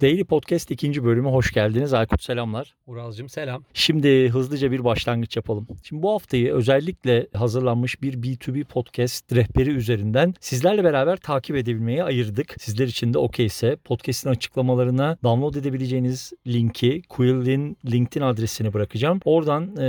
Daily Podcast ikinci bölümü hoş geldiniz. Aykut selamlar. Uralcığım selam. Şimdi hızlıca bir başlangıç yapalım. Şimdi bu haftayı özellikle hazırlanmış bir B2B podcast rehberi üzerinden sizlerle beraber takip edebilmeyi ayırdık. Sizler için de okeyse podcast'in açıklamalarına download edebileceğiniz linki Quill'in LinkedIn adresini bırakacağım. Oradan e,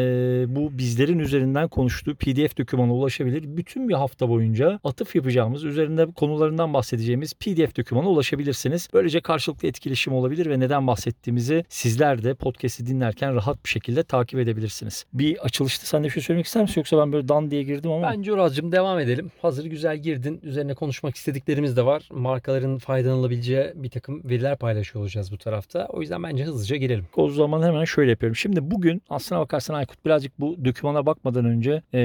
bu bizlerin üzerinden konuştuğu PDF dokümana ulaşabilir. Bütün bir hafta boyunca atıf yapacağımız, üzerinde konularından bahsedeceğimiz PDF dokümana ulaşabilirsiniz. Böylece karşılıklı etkileşim olabilir ve neden bahsettiğimizi sizler de podcast'i dinlerken rahat bir şekilde takip edebilirsiniz. Bir açılışta sen de bir şey söylemek ister misin yoksa ben böyle dan diye girdim ama Bence Uralcığım devam edelim. Hazır güzel girdin. Üzerine konuşmak istediklerimiz de var. Markaların faydalanabileceği bir takım veriler paylaşıyor olacağız bu tarafta. O yüzden bence hızlıca girelim. o zaman hemen şöyle yapıyorum. Şimdi bugün aslına bakarsan Aykut birazcık bu dokümana bakmadan önce e,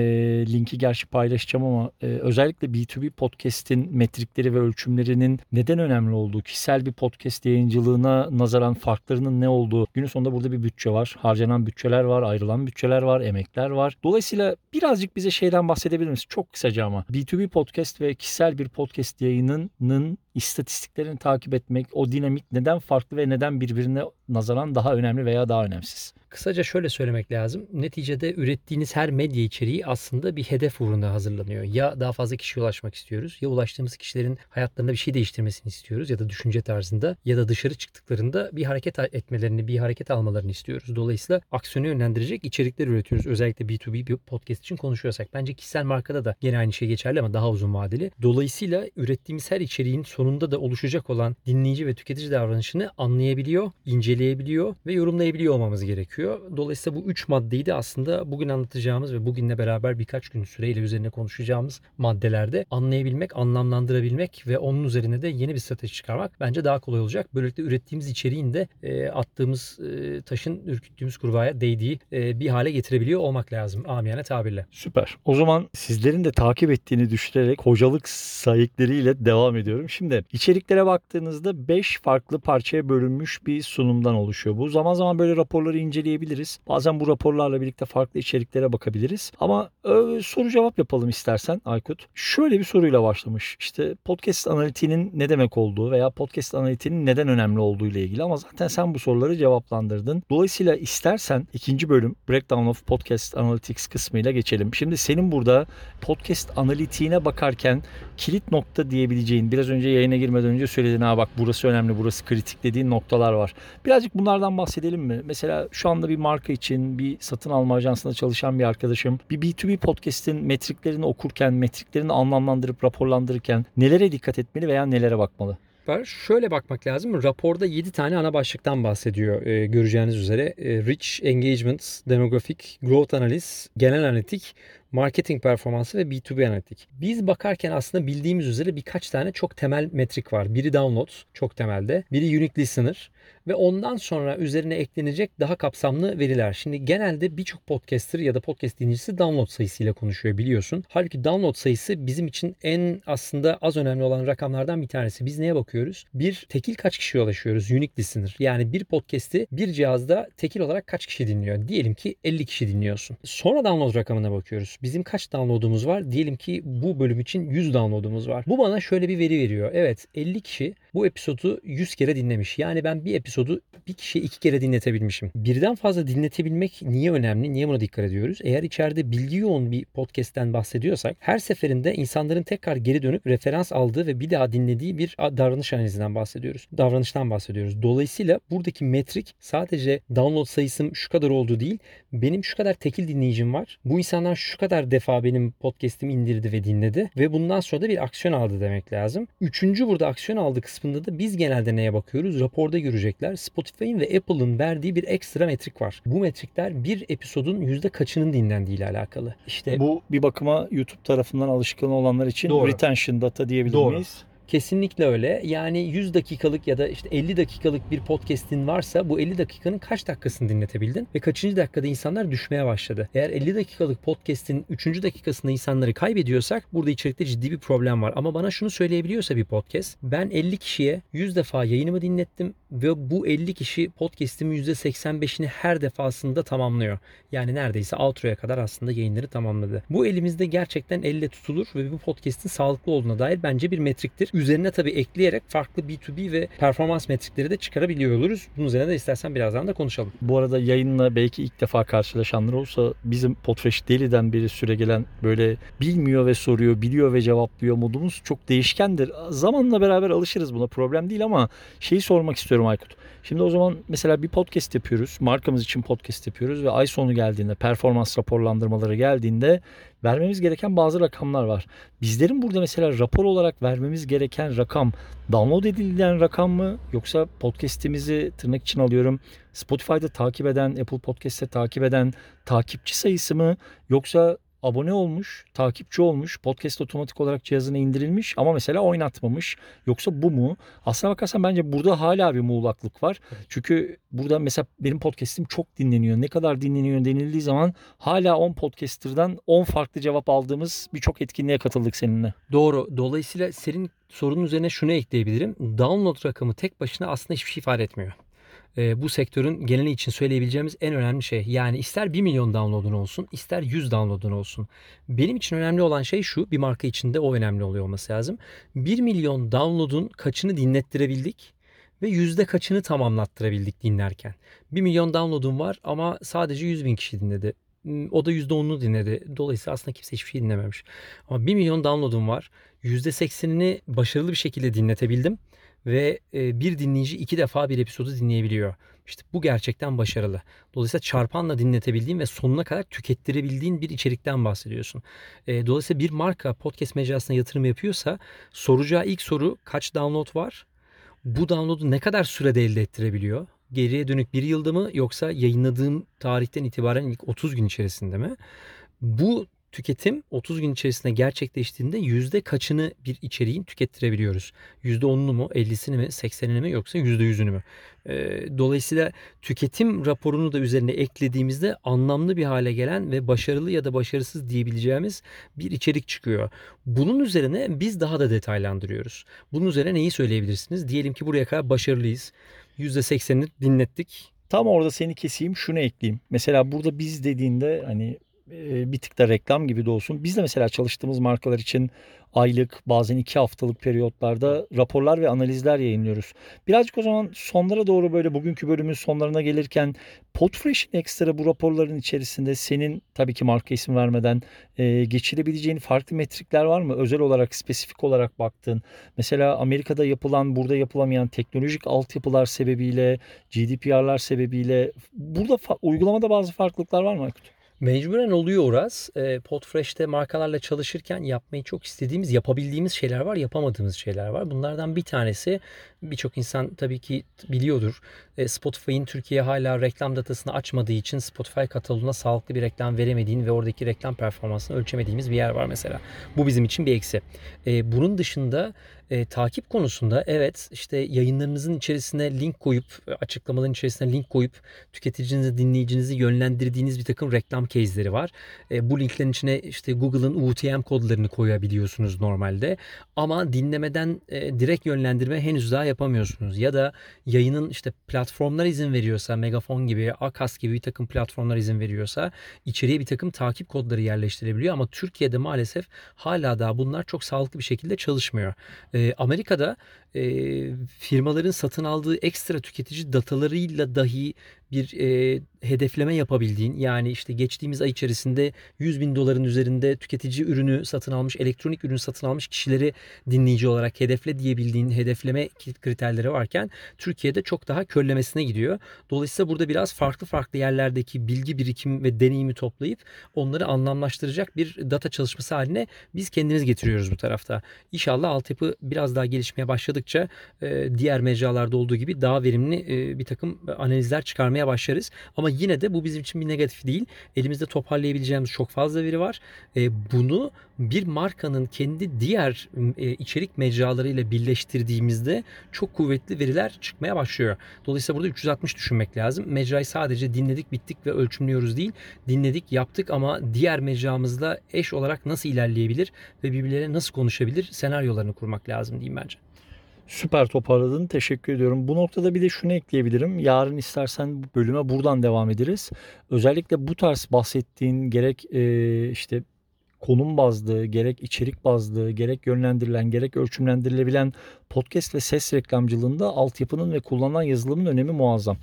linki gerçi paylaşacağım ama e, özellikle B2B podcast'in metrikleri ve ölçümlerinin neden önemli olduğu, kişisel bir podcast yayıncılığına nazaran farklarının ne olduğu. Günün sonunda burada bir bütçe var. Harcanan bütçeler var, ayrılan bütçeler var, emekler var. Dolayısıyla birazcık bize şeyden bahsedebilir misin? Çok kısaca ama. B2B podcast ve kişisel bir podcast yayınının istatistiklerini takip etmek, o dinamik neden farklı ve neden birbirine nazaran daha önemli veya daha önemsiz? Kısaca şöyle söylemek lazım. Neticede ürettiğiniz her medya içeriği aslında bir hedef uğruna hazırlanıyor. Ya daha fazla kişiye ulaşmak istiyoruz ya ulaştığımız kişilerin hayatlarında bir şey değiştirmesini istiyoruz ya da düşünce tarzında ya da dışarı çıktıklarında bir hareket etmelerini, bir hareket almalarını istiyoruz. Dolayısıyla aksiyonu yönlendirecek içerikler üretiyoruz. Özellikle B2B bir podcast için konuşuyorsak. Bence kişisel markada da gene aynı şey geçerli ama daha uzun vadeli. Dolayısıyla ürettiğimiz her içeriğin sonunda da oluşacak olan dinleyici ve tüketici davranışını anlayabiliyor, inceleyebiliyor ve yorumlayabiliyor olmamız gerekiyor. Dolayısıyla bu üç maddeyi de aslında bugün anlatacağımız ve bugünle beraber birkaç gün süreyle üzerine konuşacağımız maddelerde anlayabilmek, anlamlandırabilmek ve onun üzerine de yeni bir strateji çıkarmak bence daha kolay olacak. Böylelikle ürettiğimiz içeriğin de e, attığımız e, taşın ürküttüğümüz kurbağaya değdiği e, bir hale getirebiliyor olmak lazım amiyane tabirle. Süper. O zaman sizlerin de takip ettiğini düşünerek hocalık sahikleriyle devam ediyorum. Şimdi içeriklere baktığınızda 5 farklı parçaya bölünmüş bir sunumdan oluşuyor. Bu zaman zaman böyle raporları inceleyebiliriz. Bazen bu raporlarla birlikte farklı içeriklere bakabiliriz. Ama e, soru cevap yapalım istersen Aykut. Şöyle bir soruyla başlamış. İşte podcast analitiğinin ne demek olduğu veya podcast analitiğinin neden önemli olduğu ile ilgili ama zaten sen bu soruları cevaplandırdın. Dolayısıyla istersen ikinci bölüm Breakdown of Podcast Analytics kısmıyla geçelim. Şimdi senin burada podcast analitiğine bakarken kilit nokta diyebileceğin biraz önce yayına girmeden önce söylediğin ha bak burası önemli burası kritik dediğin noktalar var. Birazcık bunlardan bahsedelim mi? Mesela şu anda bir marka için bir satın alma ajansında çalışan bir arkadaşım bir B2B podcast'in metriklerini okurken, metriklerini anlamlandırıp raporlandırırken nelere dikkat etmeli veya nelere bakmalı? Şöyle bakmak lazım. Raporda 7 tane ana başlıktan bahsediyor e, göreceğiniz üzere. E, Rich Engagement, Demographic, Growth Analysis, Genel Analitik, Marketing Performansı ve B2B Analitik. Biz bakarken aslında bildiğimiz üzere birkaç tane çok temel metrik var. Biri download çok temelde. Biri unique listener ve ondan sonra üzerine eklenecek daha kapsamlı veriler. Şimdi genelde birçok podcaster ya da podcast dinleyicisi download sayısıyla konuşuyor biliyorsun. Halbuki download sayısı bizim için en aslında az önemli olan rakamlardan bir tanesi. Biz neye bakıyoruz? Bir tekil kaç kişiye ulaşıyoruz? Unique listener. Yani bir podcast'i bir cihazda tekil olarak kaç kişi dinliyor? Diyelim ki 50 kişi dinliyorsun. Sonra download rakamına bakıyoruz. Bizim kaç download'umuz var? Diyelim ki bu bölüm için 100 download'umuz var. Bu bana şöyle bir veri veriyor. Evet 50 kişi bu episodu 100 kere dinlemiş. Yani ben bir episodu bir kişiye iki kere dinletebilmişim. Birden fazla dinletebilmek niye önemli? Niye buna dikkat ediyoruz? Eğer içeride bilgi yoğun bir podcast'ten bahsediyorsak her seferinde insanların tekrar geri dönüp referans aldığı ve bir daha dinlediği bir davranış analizinden bahsediyoruz. Davranıştan bahsediyoruz. Dolayısıyla buradaki metrik sadece download sayısım şu kadar oldu değil. Benim şu kadar tekil dinleyicim var. Bu insanlar şu kadar defa benim podcast'imi indirdi ve dinledi ve bundan sonra da bir aksiyon aldı demek lazım. Üçüncü burada aksiyon aldı kısmında da biz genelde neye bakıyoruz? Raporda görecekler. Spotify'ın ve Apple'ın verdiği bir ekstra metrik var. Bu metrikler bir episodun yüzde kaçının dinlendiği ile alakalı. İşte Bu bir bakıma YouTube tarafından alışkın olanlar için Doğru. retention data diyebilir Doğru. miyiz? Kesinlikle öyle. Yani 100 dakikalık ya da işte 50 dakikalık bir podcast'in varsa bu 50 dakikanın kaç dakikasını dinletebildin ve kaçıncı dakikada insanlar düşmeye başladı. Eğer 50 dakikalık podcast'in 3. dakikasında insanları kaybediyorsak burada içerikte ciddi bir problem var. Ama bana şunu söyleyebiliyorsa bir podcast ben 50 kişiye 100 defa yayınımı dinlettim ve bu 50 kişi podcast'imin %85'ini her defasında tamamlıyor. Yani neredeyse outro'ya kadar aslında yayınları tamamladı. Bu elimizde gerçekten elle tutulur ve bu podcast'in sağlıklı olduğuna dair bence bir metriktir. üzerine tabii ekleyerek farklı B2B ve performans metrikleri de çıkarabiliyor oluruz. Bunun üzerine de istersen birazdan da konuşalım. Bu arada yayınla belki ilk defa karşılaşanlar olsa bizim Podfresh Daily'den beri süre gelen böyle bilmiyor ve soruyor, biliyor ve cevaplıyor modumuz çok değişkendir. Zamanla beraber alışırız buna problem değil ama şeyi sormak istiyorum Aykut. Şimdi o zaman mesela bir podcast yapıyoruz. Markamız için podcast yapıyoruz ve ay sonu geldiğinde performans raporlandırmaları geldiğinde vermemiz gereken bazı rakamlar var. Bizlerin burada mesela rapor olarak vermemiz gereken rakam download edilen rakam mı yoksa podcast'imizi tırnak için alıyorum Spotify'da takip eden, Apple Podcast'te takip eden takipçi sayısı mı yoksa abone olmuş, takipçi olmuş, podcast otomatik olarak cihazına indirilmiş ama mesela oynatmamış. Yoksa bu mu? Aslına bakarsan bence burada hala bir muğlaklık var. Çünkü burada mesela benim podcast'im çok dinleniyor. Ne kadar dinleniyor denildiği zaman hala 10 podcaster'dan 10 farklı cevap aldığımız birçok etkinliğe katıldık seninle. Doğru. Dolayısıyla senin sorunun üzerine şunu ekleyebilirim. Download rakamı tek başına aslında hiçbir şey ifade etmiyor. Ee, bu sektörün geneli için söyleyebileceğimiz en önemli şey. Yani ister 1 milyon download'un olsun, ister 100 download'un olsun. Benim için önemli olan şey şu, bir marka içinde o önemli oluyor olması lazım. 1 milyon download'un kaçını dinlettirebildik ve yüzde kaçını tamamlattırabildik dinlerken. 1 milyon download'um var ama sadece 100 bin kişi dinledi. Hmm, O da %10'unu dinledi. Dolayısıyla aslında kimse hiçbir şey dinlememiş. Ama 1 milyon download'um var. %80'ini başarılı bir şekilde dinletebildim. Ve e, bir dinleyici iki defa bir episodu dinleyebiliyor. İşte bu gerçekten başarılı. Dolayısıyla çarpanla dinletebildiğin ve sonuna kadar tükettirebildiğin bir içerikten bahsediyorsun. E, dolayısıyla bir marka podcast mecrasına yatırım yapıyorsa soracağı ilk soru kaç download var? Bu download'u ne kadar sürede elde ettirebiliyor? Geriye dönük bir yılda mı yoksa yayınladığım tarihten itibaren ilk 30 gün içerisinde mi? Bu tüketim 30 gün içerisinde gerçekleştiğinde yüzde kaçını bir içeriğin tükettirebiliyoruz? Yüzde 10'unu mu, 50'sini mi, 80'ini mi yoksa yüzde 100'ünü mü? Ee, dolayısıyla tüketim raporunu da üzerine eklediğimizde anlamlı bir hale gelen ve başarılı ya da başarısız diyebileceğimiz bir içerik çıkıyor. Bunun üzerine biz daha da detaylandırıyoruz. Bunun üzerine neyi söyleyebilirsiniz? Diyelim ki buraya kadar başarılıyız. %80'ini dinlettik. Tam orada seni keseyim şunu ekleyeyim. Mesela burada biz dediğinde hani bir tık da reklam gibi de olsun. Biz de mesela çalıştığımız markalar için aylık bazen iki haftalık periyotlarda raporlar ve analizler yayınlıyoruz. Birazcık o zaman sonlara doğru böyle bugünkü bölümün sonlarına gelirken Podfresh'in ekstra bu raporların içerisinde senin tabii ki marka isim vermeden e, geçirebileceğin farklı metrikler var mı? Özel olarak spesifik olarak baktığın. Mesela Amerika'da yapılan burada yapılamayan teknolojik altyapılar sebebiyle GDPR'lar sebebiyle burada uygulamada bazı farklılıklar var mı Aykut? Mecburen oluyor Uraz. E, Podfresh'te markalarla çalışırken yapmayı çok istediğimiz, yapabildiğimiz şeyler var, yapamadığımız şeyler var. Bunlardan bir tanesi birçok insan tabii ki biliyordur. E, Spotify'ın Türkiye hala reklam datasını açmadığı için Spotify kataloğuna sağlıklı bir reklam veremediğin ve oradaki reklam performansını ölçemediğimiz bir yer var mesela. Bu bizim için bir eksi. E, bunun dışında e, takip konusunda evet işte yayınlarınızın içerisine link koyup e, açıklamaların içerisine link koyup tüketicinizi dinleyicinizi yönlendirdiğiniz bir takım reklam case'leri var. E, bu linklerin içine işte Google'ın UTM kodlarını koyabiliyorsunuz normalde ama dinlemeden e, direkt yönlendirme henüz daha yapamıyorsunuz ya da yayının işte platformlar izin veriyorsa Megafon gibi Akas gibi bir takım platformlar izin veriyorsa içeriye bir takım takip kodları yerleştirebiliyor ama Türkiye'de maalesef hala daha bunlar çok sağlıklı bir şekilde çalışmıyor. E, Amerika'da e, firmaların satın aldığı ekstra tüketici datalarıyla dahi bir e, hedefleme yapabildiğin yani işte geçtiğimiz ay içerisinde 100 bin doların üzerinde tüketici ürünü satın almış, elektronik ürünü satın almış kişileri dinleyici olarak hedefle diyebildiğin hedefleme kriterleri varken Türkiye'de çok daha körlemesine gidiyor. Dolayısıyla burada biraz farklı farklı yerlerdeki bilgi birikimi ve deneyimi toplayıp onları anlamlaştıracak bir data çalışması haline biz kendimiz getiriyoruz bu tarafta. İnşallah altyapı biraz daha gelişmeye başladıkça e, diğer mecralarda olduğu gibi daha verimli e, bir takım analizler çıkarmaya başlarız. Ama yine de bu bizim için bir negatif değil. Elimizde toparlayabileceğimiz çok fazla veri var. E, bunu bir markanın kendi diğer e, içerik mecralarıyla birleştirdiğimizde çok kuvvetli veriler çıkmaya başlıyor. Dolayısıyla burada 360 düşünmek lazım. Mecrayı sadece dinledik, bittik ve ölçümlüyoruz değil. Dinledik, yaptık ama diğer mecramızla eş olarak nasıl ilerleyebilir ve birbirleriyle nasıl konuşabilir senaryolarını kurmak lazım diyeyim bence. Süper toparladın. Teşekkür ediyorum. Bu noktada bir de şunu ekleyebilirim. Yarın istersen bu bölüme buradan devam ederiz. Özellikle bu tarz bahsettiğin gerek e, işte konum bazlı, gerek içerik bazlı, gerek yönlendirilen, gerek ölçümlendirilebilen podcast ve ses reklamcılığında altyapının ve kullanılan yazılımın önemi muazzam.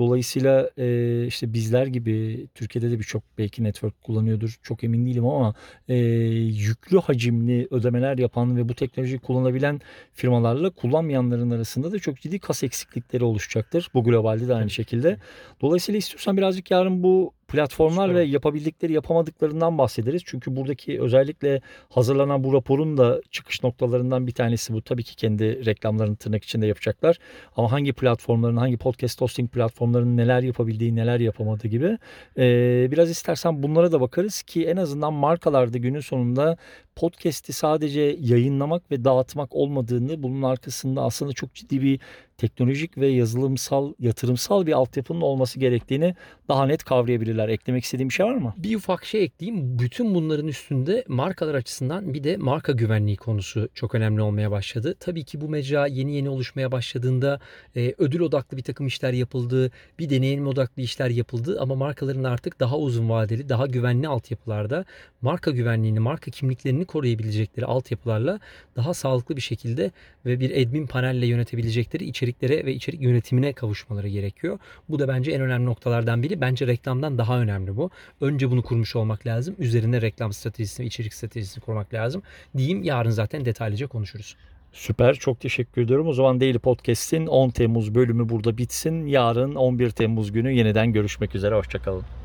Dolayısıyla e, işte bizler gibi Türkiye'de de birçok belki network kullanıyordur. Çok emin değilim ama e, yüklü hacimli ödemeler yapan ve bu teknolojiyi kullanabilen firmalarla kullanmayanların arasında da çok ciddi kas eksiklikleri oluşacaktır. Bu globalde de aynı şekilde. Dolayısıyla istiyorsan birazcık yarın bu platformlar Süper ve yapabildikleri yapamadıklarından bahsederiz. Çünkü buradaki özellikle hazırlanan bu raporun da çıkış noktalarından bir tanesi bu. Tabii ki kendi reklamlarını tırnak içinde yapacaklar. Ama hangi platformların, hangi podcast hosting platformlarının neler yapabildiği, neler yapamadığı gibi. Ee, biraz istersen bunlara da bakarız ki en azından markalarda günün sonunda podcast'i sadece yayınlamak ve dağıtmak olmadığını, bunun arkasında aslında çok ciddi bir teknolojik ve yazılımsal, yatırımsal bir altyapının olması gerektiğini daha net kavrayabilirler. Eklemek istediğim bir şey var mı? Bir ufak şey ekleyeyim. Bütün bunların üstünde markalar açısından bir de marka güvenliği konusu çok önemli olmaya başladı. Tabii ki bu mecra yeni yeni oluşmaya başladığında e, ödül odaklı bir takım işler yapıldı, bir deneyim odaklı işler yapıldı ama markaların artık daha uzun vadeli, daha güvenli altyapılarda marka güvenliğini, marka kimliklerini koruyabilecekleri altyapılarla daha sağlıklı bir şekilde ve bir admin panelle yönetebilecekleri içeriklere ve içerik yönetimine kavuşmaları gerekiyor. Bu da bence en önemli noktalardan biri. Bence reklamdan daha önemli bu. Önce bunu kurmuş olmak lazım. Üzerine reklam stratejisini, içerik stratejisini kurmak lazım. Diyeyim yarın zaten detaylıca konuşuruz. Süper. Çok teşekkür ediyorum. O zaman Daily Podcast'in 10 Temmuz bölümü burada bitsin. Yarın 11 Temmuz günü yeniden görüşmek üzere. Hoşçakalın.